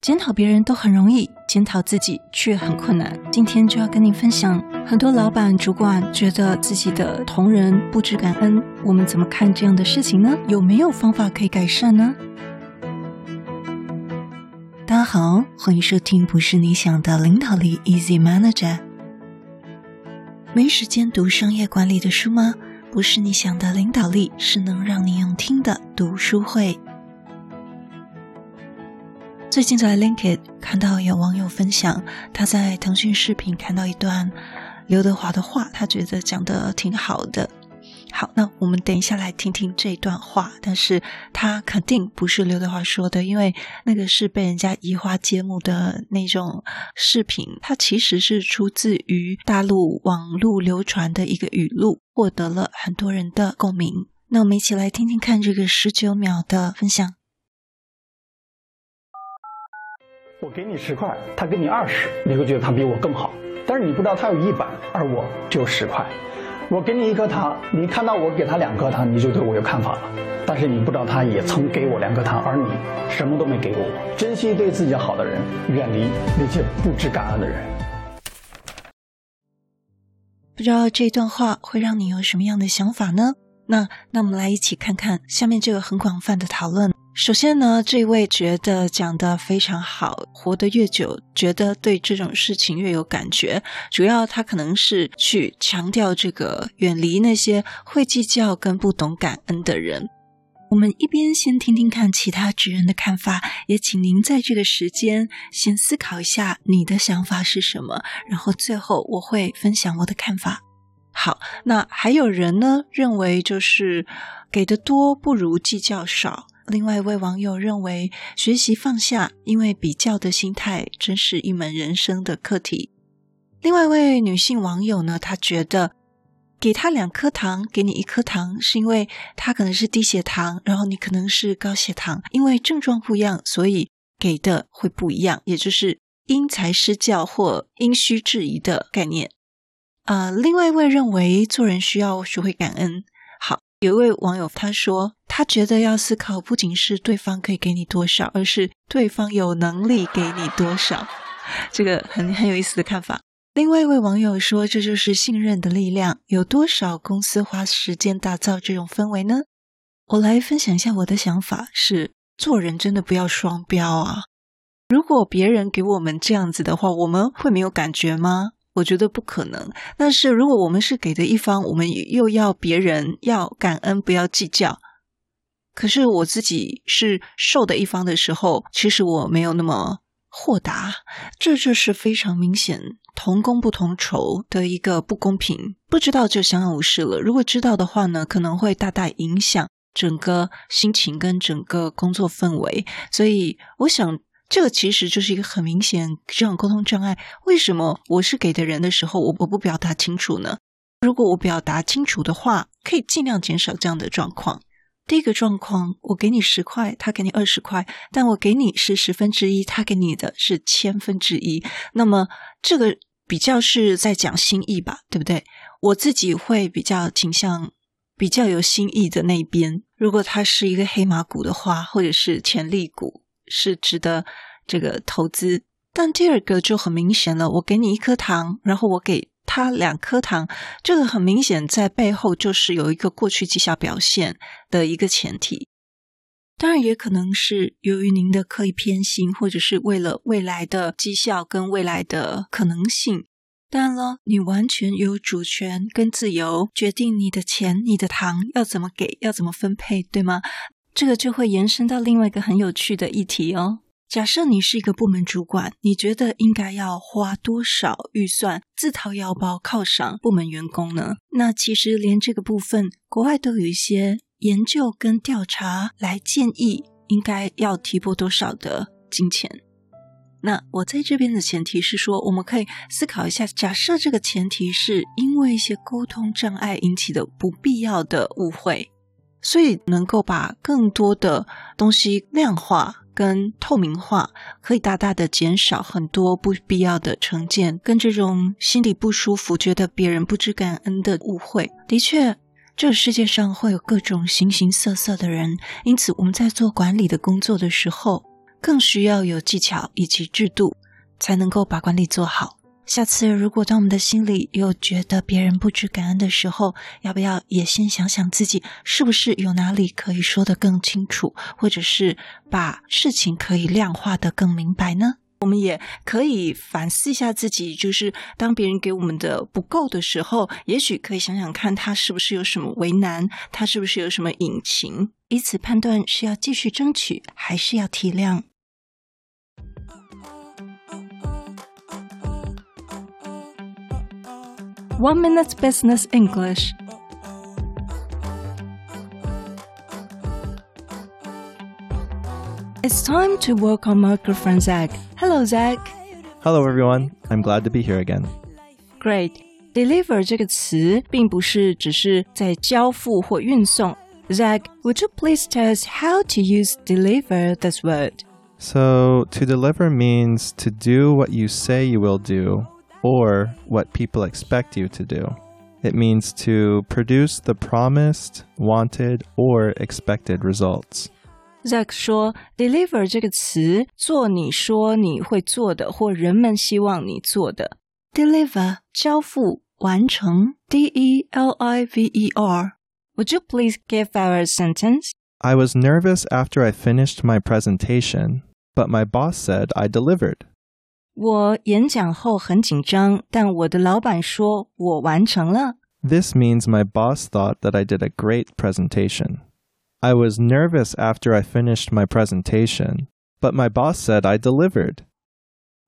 检讨别人都很容易，检讨自己却很困难。今天就要跟你分享，很多老板、主管觉得自己的同仁不知感恩，我们怎么看这样的事情呢？有没有方法可以改善呢？大家好，欢迎收听《不是你想的领导力》，Easy Manager。没时间读商业管理的书吗？不是你想的领导力，是能让你用听的读书会。最近在 LinkedIn 看到有网友分享，他在腾讯视频看到一段刘德华的话，他觉得讲得挺好的。好，那我们等一下来听听这段话，但是他肯定不是刘德华说的，因为那个是被人家移花接木的那种视频，它其实是出自于大陆网络流传的一个语录，获得了很多人的共鸣。那我们一起来听听看这个十九秒的分享。我给你十块，他给你二十，你会觉得他比我更好。但是你不知道他有一百，而我只有十块。我给你一颗糖，你看到我给他两颗糖，你就对我有看法了。但是你不知道他也曾给我两颗糖，而你什么都没给过我。珍惜对自己好的人，远离那些不知感恩的人。不知道这段话会让你有什么样的想法呢？那那我们来一起看看下面这个很广泛的讨论。首先呢，这位觉得讲得非常好，活得越久，觉得对这种事情越有感觉。主要他可能是去强调这个远离那些会计较跟不懂感恩的人。我们一边先听听看其他职人的看法，也请您在这个时间先思考一下你的想法是什么，然后最后我会分享我的看法。好，那还有人呢，认为就是给的多不如计较少。另外一位网友认为，学习放下，因为比较的心态真是一门人生的课题。另外一位女性网友呢，她觉得给他两颗糖，给你一颗糖，是因为他可能是低血糖，然后你可能是高血糖，因为症状不一样，所以给的会不一样，也就是因材施教或因需制宜的概念。啊、另外一位认为做人需要学会感恩。有一位网友他说。他觉得要思考，不仅是对方可以给你多少，而是对方有能力给你多少。这个很很有意思的看法。另外一位网友说：“这就是信任的力量。有多少公司花时间打造这种氛围呢？”我来分享一下我的想法：是做人真的不要双标啊！如果别人给我们这样子的话，我们会没有感觉吗？我觉得不可能。但是如果我们是给的一方，我们又要别人要感恩，不要计较。可是我自己是受的一方的时候，其实我没有那么豁达，这就是非常明显同工不同酬的一个不公平。不知道就相安无事了，如果知道的话呢，可能会大大影响整个心情跟整个工作氛围。所以我想，这个其实就是一个很明显这种沟通障碍。为什么我是给的人的时候，我我不表达清楚呢？如果我表达清楚的话，可以尽量减少这样的状况。第一个状况，我给你十块，他给你二十块，但我给你是十分之一，他给你的是千分之一。那么这个比较是在讲心意吧，对不对？我自己会比较倾向比较有心意的那一边。如果它是一个黑马股的话，或者是潜力股，是值得这个投资。但第二个就很明显了，我给你一颗糖，然后我给。他两颗糖，这个很明显在背后就是有一个过去绩效表现的一个前提。当然，也可能是由于您的刻意偏心，或者是为了未来的绩效跟未来的可能性。当然了，你完全有主权跟自由决定你的钱、你的糖要怎么给、要怎么分配，对吗？这个就会延伸到另外一个很有趣的议题哦。假设你是一个部门主管，你觉得应该要花多少预算自掏腰包犒赏部门员工呢？那其实连这个部分，国外都有一些研究跟调查来建议应该要提拨多少的金钱。那我在这边的前提是说，我们可以思考一下，假设这个前提是因为一些沟通障碍引起的不必要的误会，所以能够把更多的东西量化。跟透明化可以大大的减少很多不必要的成见，跟这种心里不舒服、觉得别人不知感恩的误会。的确，这个世界上会有各种形形色色的人，因此我们在做管理的工作的时候，更需要有技巧以及制度，才能够把管理做好。下次如果当我们的心里又觉得别人不知感恩的时候，要不要也先想想自己是不是有哪里可以说得更清楚，或者是把事情可以量化得更明白呢？我们也可以反思一下自己，就是当别人给我们的不够的时候，也许可以想想看他是不是有什么为难，他是不是有什么隐情，以此判断是要继续争取，还是要体谅。One minute business English. It's time to work on my girlfriend Zach. Hello, Zach. Hello, everyone. I'm glad to be here again. Great. Deliver 这个词并不是只是在交付或运送。Zach, would you please tell us how to use deliver this word? So, to deliver means to do what you say you will do or what people expect you to do. It means to produce the promised, wanted, or expected results. Zach 说：“deliver 这个词，做你说你会做的，或人们希望你做的。deliver 交付、完成。D-E-L-I-V-E-R。Would you please give our sentence? I was nervous after I finished my presentation, but my boss said I delivered. 我演讲后很紧张，但我的老板说我完成了。This means my boss thought that I did a great presentation. I was nervous after I finished my presentation, but my boss said I delivered.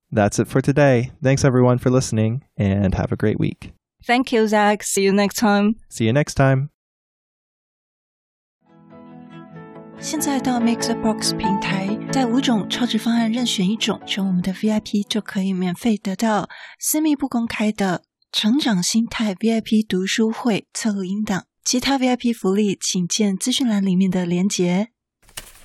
That's it for today. Thanks everyone for listening and have a great week. Thank you, Zach. See you next time. See you next time. 现在到 Mixbox 平台，在五种超值方案任选一种，成为我们的 VIP 就可以免费得到私密不公开的成长心态 VIP 读书会侧录音档。其他 VIP 福利，请见资讯栏里面的连结。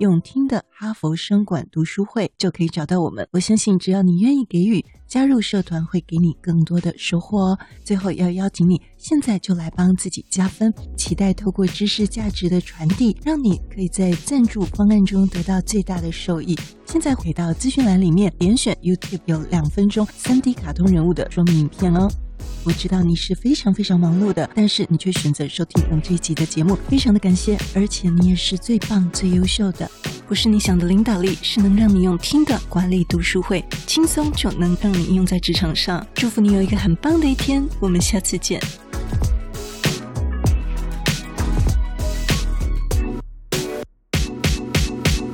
用听的哈佛商管读书会”，就可以找到我们。我相信，只要你愿意给予。加入社团会给你更多的收获哦！最后要邀请你，现在就来帮自己加分，期待透过知识价值的传递，让你可以在赞助方案中得到最大的受益。现在回到资讯栏里面，点选 YouTube 有两分钟 3D 卡通人物的说明影片哦。我知道你是非常非常忙碌的，但是你却选择收听我们这一集的节目，非常的感谢，而且你也是最棒、最优秀的。不是你想的领导力，是能让你用听的管理读书会，轻松就能让你应用在职场上。祝福你有一个很棒的一天，我们下次见。